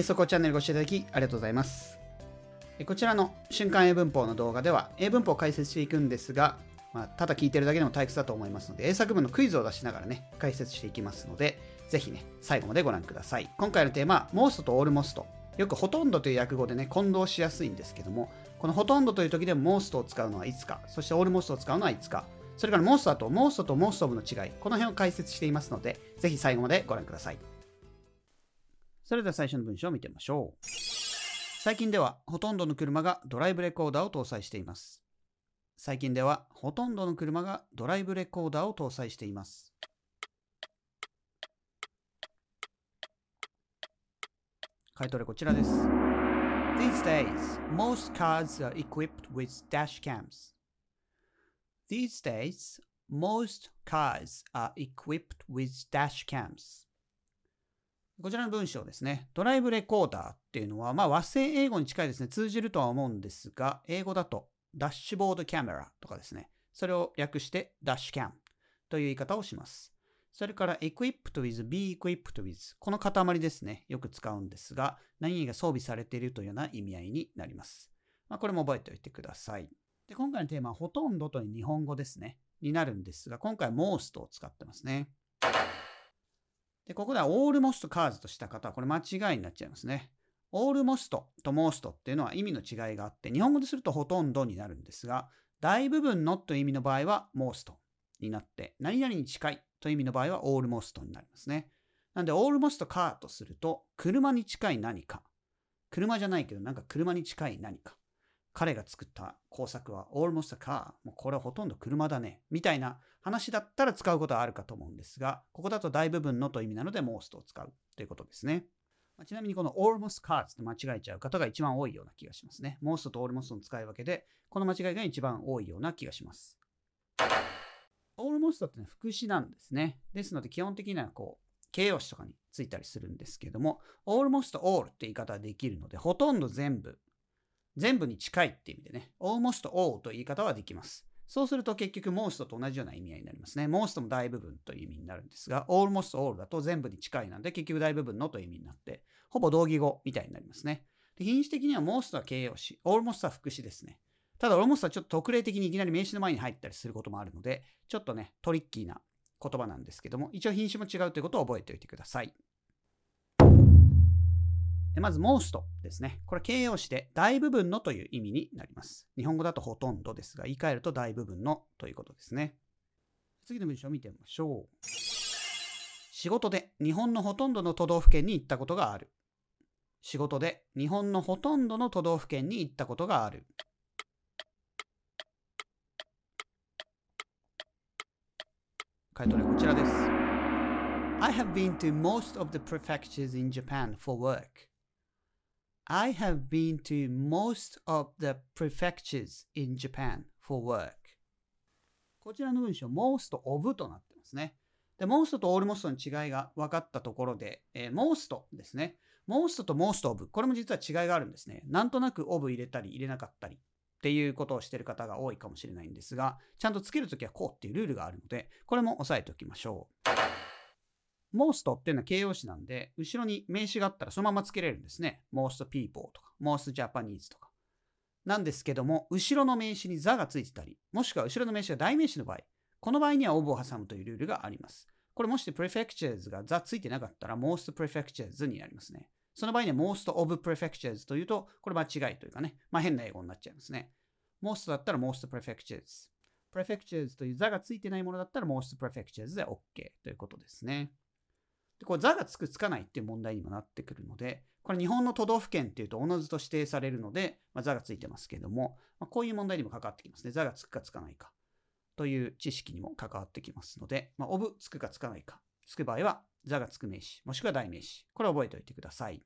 そこチャンネルご視聴いただきありがとうございます。こちらの瞬間英文法の動画では英文法を解説していくんですが、まあ、ただ聞いてるだけでも退屈だと思いますので、英作文のクイズを出しながらね、解説していきますので、ぜひね、最後までご覧ください。今回のテーマは、most と almost。よくほとんどという訳語でね、混同しやすいんですけども、このほとんどという時でも most を使うのはいつか、そして almost を使うのはいつか、それから most だと most と most of の違い、この辺を解説していますので、ぜひ最後までご覧ください。それでは最初の文章を見てみましょう。最近ではほとんどの車がドライブレコーダーを搭載しています。最近ではほとんどの車がドライブレコーダーを搭載しています。回答例こちらです。These days, most cars are equipped with dash cams. These days, most cars are equipped with dash cams. こちらの文章ですね。ドライブレコーダーっていうのは、まあ和製英語に近いですね。通じるとは思うんですが、英語だとダッシュボードキャメラとかですね。それを訳してダッシュキャンという言い方をします。それから equipped with, be equipped with この塊ですね。よく使うんですが、何が装備されているというような意味合いになります。まあ、これも覚えておいてください。で今回のテーマはほとんどと日本語ですね。になるんですが、今回は most を使ってますね。で、ここでは almost cars とした方はこれ間違いになっちゃいますね。almost と most っていうのは意味の違いがあって、日本語でするとほとんどになるんですが、大部分のという意味の場合は most になって、何々に近いという意味の場合は almost になりますね。なんで almost car とすると、車に近い何か。車じゃないけど、なんか車に近い何か。彼が作った工作は almost a car。もうこれはほとんど車だね。みたいな話だったら使うことはあるかと思うんですが、ここだと大部分のという意味なので most を使うということですね。まちなみにこの almost cars って間違えちゃう方が一番多いような気がしますね。most と almost の使い分けで、この間違いが一番多いような気がします。almost ってのは副詞なんですね。ですので基本的にはこう、形容詞とかについたりするんですけども、almost all って言い方はできるので、ほとんど全部、全部に近いって意味でね、almost all という言い方はできます。そうすると結局 most と同じような意味合いになりますね。most も大部分という意味になるんですが、almost all だと全部に近いなんで結局大部分のという意味になって、ほぼ同義語みたいになりますね。で品詞的には most は形容詞、almost は副詞ですね。ただ almost はちょっと特例的にいきなり名詞の前に入ったりすることもあるので、ちょっとね、トリッキーな言葉なんですけども、一応品詞も違うということを覚えておいてください。まず、most ですね。これ形容詞で大部分のという意味になります。日本語だとほとんどですが、言い換えると大部分のということですね。次の文章を見てみましょう。仕事で日本のほとんどの都道府県に行ったことがある。仕事で日本のほとんどの都道府県に行ったことがある。回答例こちらです。I have been to most of the prefectures in Japan for work. I have been to most of the prefectures in Japan for work. こちらの文章、most of となってますね。で、most と almost の違いが分かったところで、えー most ですね。most と most of、これも実は違いがあるんですね。なんとなく of 入れたり入れなかったりっていうことをしてる方が多いかもしれないんですが、ちゃんとつけるときはこうっていうルールがあるので、これも押さえておきましょう。Most っていうのは形容詞なんで、後ろに名詞があったらそのままつけれるんですね。most people とか、most Japanese とか。なんですけども、後ろの名詞に座がついてたり、もしくは後ろの名詞が代名詞の場合、この場合には of を挟むというルールがあります。これもし prefectures が座ついてなかったら most prefectures になりますね。その場合には most of prefectures というと、これ間違いというかね、まあ変な英語になっちゃいますね。most だったら most prefectures。prefectures という座がついてないものだったら most prefectures で OK ということですね。でこれ座がつくつかないっていう問題にもなってくるので、これ日本の都道府県っていうとおのずと指定されるので、まあ、座がついてますけども、まあ、こういう問題にも関わってきますね。座がつくかつかないかという知識にも関わってきますので、まあ、オブつくかつかないか。つく場合は座がつく名詞、もしくは代名詞。これを覚えておいてください。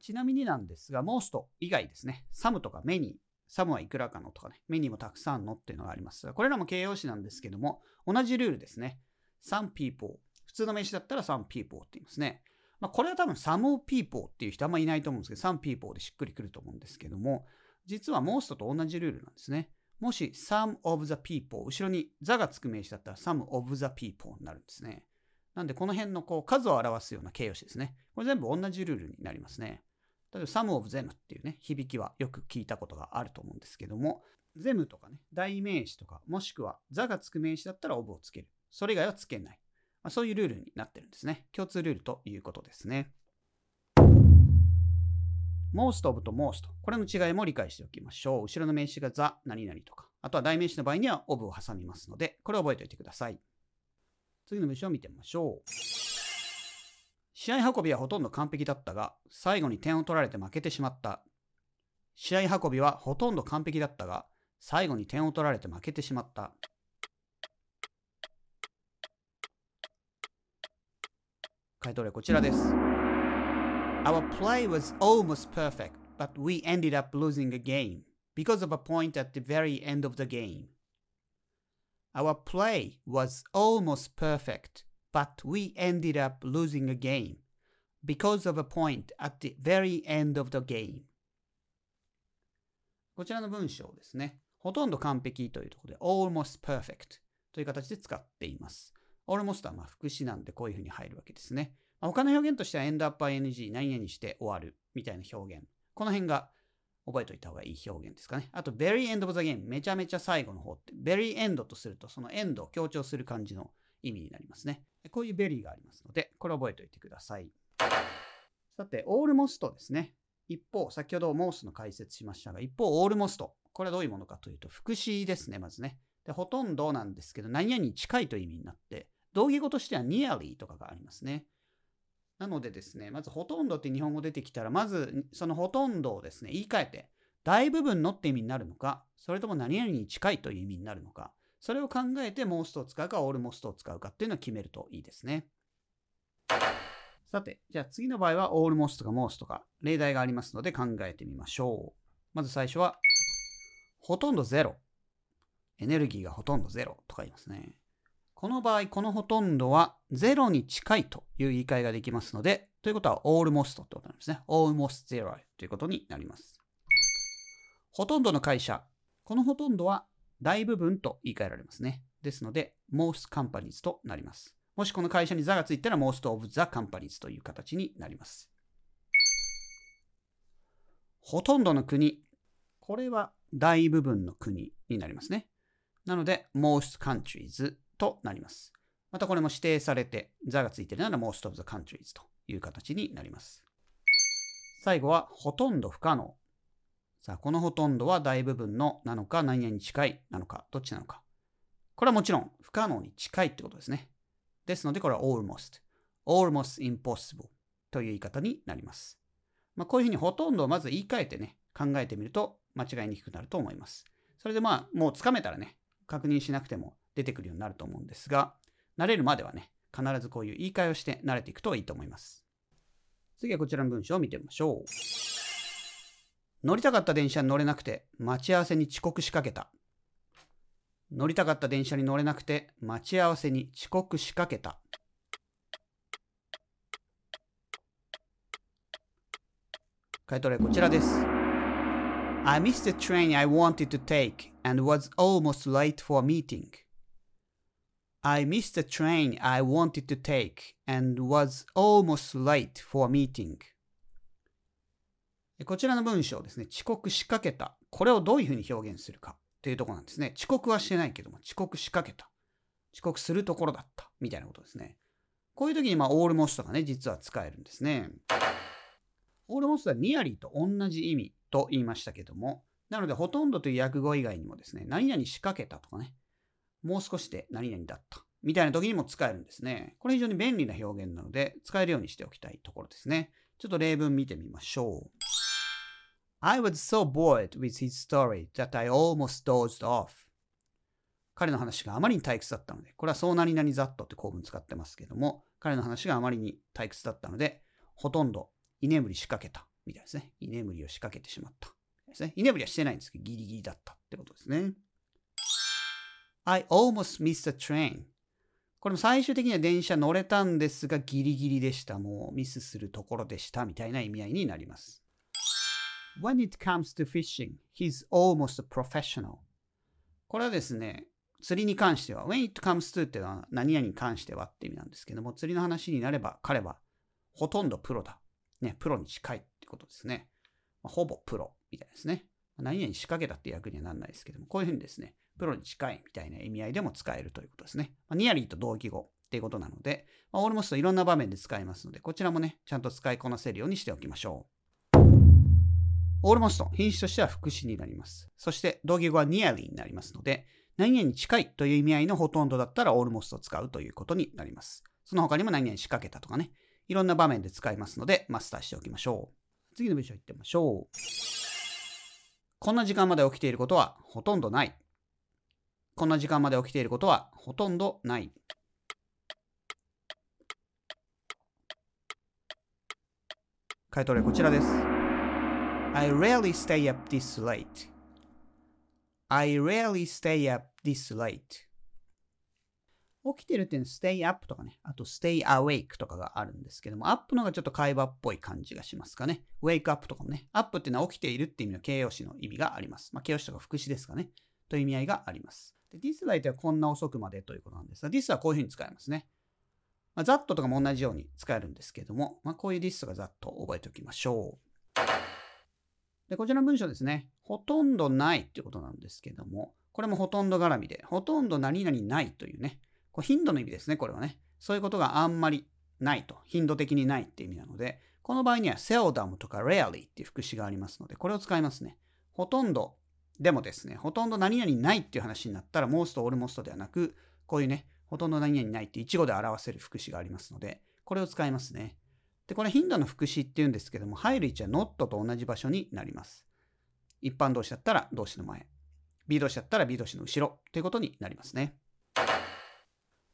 ちなみになんですが、most 以外ですね。サムとかメニー。サムはいくらかのとかね。メニーもたくさんのっていうのがあります、これらも形容詞なんですけども、同じルールですね。some people。普通の名詞だったら some people って言いますね。まあ、これは多分 some people っていう人あんまいないと思うんですけど、some people でしっくりくると思うんですけども、実は most と同じルールなんですね。もし some of the people、後ろに座がつく名詞だったら some of the people になるんですね。なんでこの辺のこう数を表すような形容詞ですね。これ全部同じルールになりますね。例えば some of them っていうね、響きはよく聞いたことがあると思うんですけども、them とかね、代名詞とか、もしくは the がつく名詞だったら of をつける。それ以外はつけない。まあ、そういうルールになってるんですね。共通ルールということですね。most of と most。これの違いも理解しておきましょう。後ろの名詞が the 何々とか。あとは代名詞の場合には of を挟みますので、これを覚えておいてください。次の文章を見てみましょう。試合運びはほとんど完璧だったが、最後に点を取られて負けてしまった。試合運びはほとんど完璧だったが、最後に点を取られて負けてしまった。回答例こちらです。Our play was almost perfect, but we ended up losing a game because of a point at the very end of the game. Our play was almost perfect, but we ended up losing a game because of a point at the very end of the game. こちらの文章ですね。ほとんど完璧というところで almost perfect という形で使っています。 Almost はまあ副詞なんでこういうふうに入るわけですね。まあ、他の表現としては end up ing 何々して終わるみたいな表現。この辺が覚えておいた方がいい表現ですかね。あと very end of the game めちゃめちゃ最後の方って very end とするとその end を強調する感じの意味になりますね。こういう very がありますのでこれ覚えておいてください。さて almost ですね。一方、先ほど most の解説しましたが、一方 almost これはどういうものかというと副詞ですね、まずね。でほとんどなんですけど、何々に近いという意味になって、同義語としては nearly とかがありますね。なのでですね、まずほとんどって日本語出てきたら、まずそのほとんどをですね、言い換えて、大部分のって意味になるのか、それとも何々に近いという意味になるのか、それを考えて most を使うか almost を使うかっていうのを決めるといいですね。さて、じゃあ次の場合は almost か most か例題がありますので考えてみましょう。まず最初は、ほとんどゼロ。エネルギーがほとんどゼロとか言いますね。この場合、このほとんどは0に近いという言い換えができますので、ということは almost ってことなんですね。almost zero ということになります。ほとんどの会社、このほとんどは大部分と言い換えられますね。ですので、most companies となります。もしこの会社に座がついたら most of the companies という形になります。ほとんどの国、これは大部分の国になりますね。なので、most countries となります。またこれも指定されて、座がついているなら most of the countries という形になります。最後は、ほとんど不可能。さあ、このほとんどは大部分のなのか、何々に近いなのか、どっちなのか。これはもちろん不可能に近いってことですね。ですので、これは almost。almost impossible という言い方になります。まあ、こういうふうにほとんどをまず言い換えてね、考えてみると間違いにくくなると思います。それでまあ、もうつかめたらね、確認しなくても出てくるようになると思うんですが、慣れるまではね、必ずこういう言い換えをして慣れていくといいと思います。次はこちらの文章を見てみましょう。乗りたかった電車に乗れなくて待ち合わせに遅刻しかけた。乗りたかった電車に乗れなくて待ち合わせに遅刻しかけた。回答例こちらです。I missed the train I wanted to take and was almost late for a meeting. I missed the train I wanted to take and was almost late for meeting. こちらの文章ですね、遅刻しかけた。これをどういうふうに表現するかというところなんですね。遅刻はしてないけども、遅刻しかけた。遅刻するところだった。みたいなことですね。こういう時に、まあ、almost がね、実は使えるんですね。almost は nearly と同じ意味と言いましたけども、なので、ほとんどという訳語以外にもですね、何々仕掛けたとかね、もう少しで何々だったみたいな時にも使えるんですね。これ非常に便利な表現なので、使えるようにしておきたいところですね。ちょっと例文見てみましょう。I was so bored with his story that I almost dozed off. 彼の話があまりに退屈だったので、これはそう何々ざっとって構文使ってますけども、彼の話があまりに退屈だったので、ほとんど居眠りしかけたみたいですね。居眠りを仕掛けてしまった。ですね。居眠りはしてないんですけど、ギリギリだったってことですね。I almost missed a train. これも最終的には電車乗れたんですが、ギリギリでした。もうミスするところでしたみたいな意味合いになります。When it comes to fishing, he's almost a professional. これはですね、釣りに関しては、when it comes to っていうのは何々に関してはって意味なんですけども、釣りの話になれば彼はほとんどプロだ。ね、プロに近いってことですね。まあ、ほぼプロみたいですね。何々仕掛けたって役にはならないですけども、こういうふうにですね、プロに近いみたいな意味合いでも使えるということですね。まあ、ニアリーと同義語っていうことなので、まあ、オールモストいろんな場面で使いますので、こちらもね、ちゃんと使いこなせるようにしておきましょう。オールモスト、品種としては副詞になります。そして同義語はニアリーになりますので、何々に近いという意味合いのほとんどだったらオールモストを使うということになります。その他にも何々仕掛けたとかね、いろんな場面で使いますので、マスターしておきましょう。次の文章いってみましょう。こんな時間まで起きていることはほとんどない。こんな時間まで起きていることはほとんどない。回答例こちらです。I rarely stay up this late. I rarely stay up this late. 起きてるっていうのは stay up とかね、あと stay awake とかがあるんですけども、up のがちょっと会話っぽい感じがしますかね。wake up とかもね、up っていうのは起きているっていう意味の形容詞の意味があります。まあ、形容詞とか副詞ですかね。という意味合いがあります。で this late はこんな遅くまでということなんですが、this はこういうふうに使いますね。まあ、ざっととかも同じように使えるんですけども、まあ、こういう this とかざっと覚えておきましょう。で、こちらの文章ですね。ほとんどないっていうことなんですけども、これもほとんど絡みで、ほとんど何々ないというね、これ頻度の意味ですね、これはね。そういうことがあんまりないと。頻度的にないっていう意味なので、この場合には seldom とか rarely っていう副詞がありますので、これを使いますね。ほとんど、でもですね、ほとんど何々ないっていう話になったら、most, almost ではなく、こういうね、ほとんど何々ないって一語で表せる副詞がありますので、これを使いますね。で、これ頻度の副詞っていうんですけども、入る位置は not と同じ場所になります。一般動詞だったら動詞の前。B 動詞だったら B 動詞の後ろということになりますね。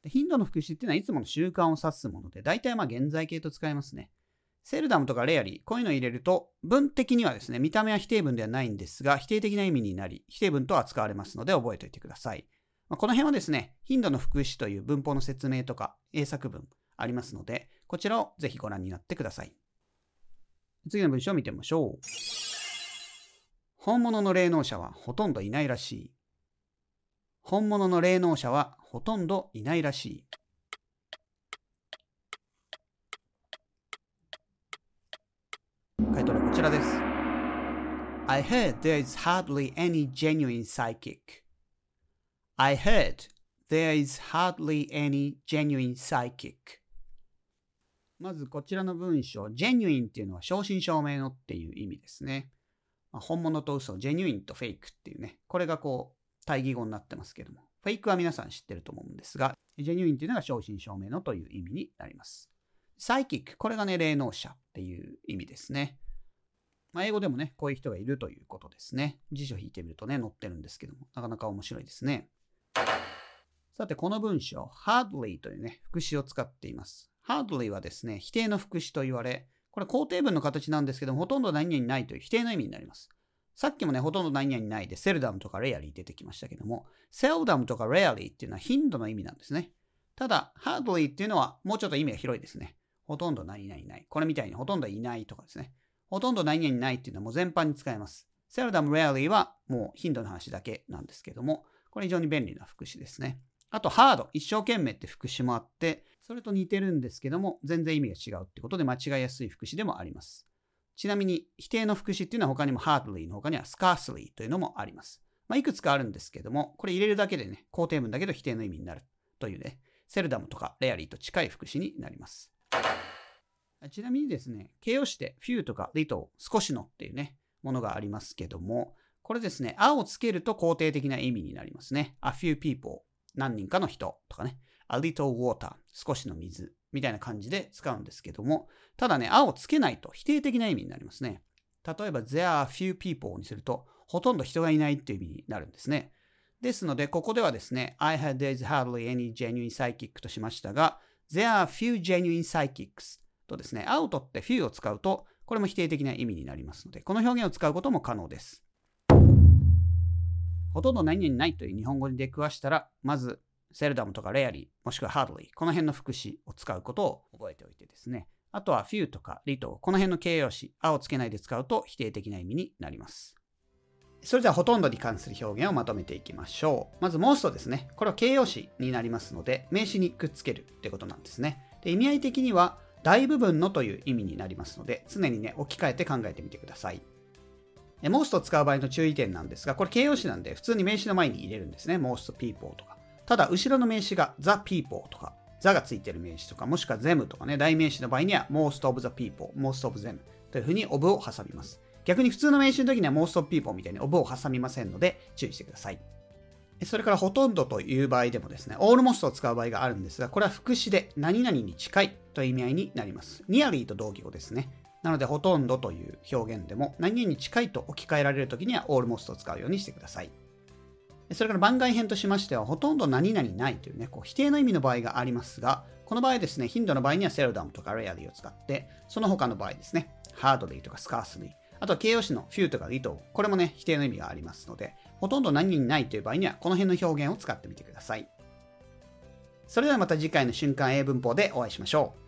で頻度の副詞っていうのはいつもの習慣を指すもので、大体まあ現在形と使いますね。セルダムとかレアリー、こういうのを入れると、文的にはですね、見た目は否定文ではないんですが、否定的な意味になり、否定文と扱われますので覚えておいてください。まあ、この辺はですね、頻度の副詞という文法の説明とか英作文ありますので、こちらをぜひご覧になってください。次の文章を見てみましょう。本物の霊能者はほとんどいないらしい。本物の霊能者はほとんどいないらしい。回答はこちらです。I heard there is hardly any genuine psychic. I heard there is hardly any genuine psychic. まずこちらの文章、genuine っていうのは正真正銘のっていう意味ですね。まあ、本物と嘘、genuine とフェイクっていうね、これがこう対義語になってますけども、フェイクは皆さん知ってると思うんですが、ジェニュインというのが正真正銘のという意味になります。サイキック、これがね、霊能者っていう意味ですね。まあ、英語でもね、こういう人がいるということですね。辞書引いてみるとね、載ってるんですけども、なかなか面白いですね。さて、この文章、hardly というね、副詞を使っています。hardly はですね、否定の副詞と言われ、これ肯定文の形なんですけども、ほとんど何々ないという否定の意味になります。さっきもね、ほとんど何々ないで、セルダムとかレアリー出てきましたけども、セルダムとかレアリーっていうのは頻度の意味なんですね。ただ、ハードリーっていうのはもうちょっと意味が広いですね。ほとんど何々ない。これみたいにほとんどいないとかですね。ほとんど何々ないっていうのはもう全般に使えます。セルダム、レアリーはもう頻度の話だけなんですけども、これ非常に便利な副詞ですね。あと、ハード、一生懸命って副詞もあって、それと似てるんですけども、全然意味が違うってことで間違いやすい副詞でもあります。ちなみに、否定の副詞っていうのは他にも hardly の他には scarcely というのもあります。まあ、いくつかあるんですけども、これ入れるだけでね、肯定文だけど否定の意味になるというね、セルダムとかレアリーと近い副詞になります。ちなみにですね、形容詞で few とか little、少しのっていうね、ものがありますけども、これですね、あをつけると肯定的な意味になりますね。a few people、何人かの人とかね、a little water、少しの水みたいな感じで使うんですけども、ただね、あをつけないと否定的な意味になりますね。例えば、there are few people にすると、ほとんど人がいないっていう意味になるんですね。ですので、ここではですね、I had there's hardly any genuine psychic としましたが、there are few genuine psychics とですね、あを取って few を使うと、これも否定的な意味になりますので、この表現を使うことも可能です。ほとんど何々ないという日本語に出くわしたら、まずセルダムとかレアリー、もしくはハードリー、この辺の副詞を使うことを覚えておいてですね。あとは few とか little、この辺の形容詞、あをつけないで使うと否定的な意味になります。それではほとんどに関する表現をまとめていきましょう。まず most ですね。これは形容詞になりますので、名詞にくっつけるってことなんですね。で意味合い的には、大部分のという意味になりますので、常にね、置き換えて考えてみてください。most を使う場合の注意点なんですが、これ形容詞なんで、普通に名詞の前に入れるんですね。most people とか。ただ、後ろの名詞が the people とか、the がついてる名詞とか、もしくは them とかね、代名詞の場合には most of the people, most of them というふうに of を挟みます。逆に普通の名詞の時には most of people みたいに of を挟みませんので注意してください。それからほとんどという場合でもですね、almost を使う場合があるんですが、これは副詞で何々に近いという意味合いになります。nearly と同義語ですね。なので、ほとんどという表現でも何々に近いと置き換えられるときには almost を使うようにしてください。それから番外編としましては、ほとんど何々ないというね、こう否定の意味の場合がありますが、この場合ですね、頻度の場合には seldom とか rarely を使って、その他の場合ですね、hardly とか scarcely、あとは形容詞の few とか little、これもね、否定の意味がありますので、ほとんど何々ないという場合には、この辺の表現を使ってみてください。それではまた次回の瞬間英文法でお会いしましょう。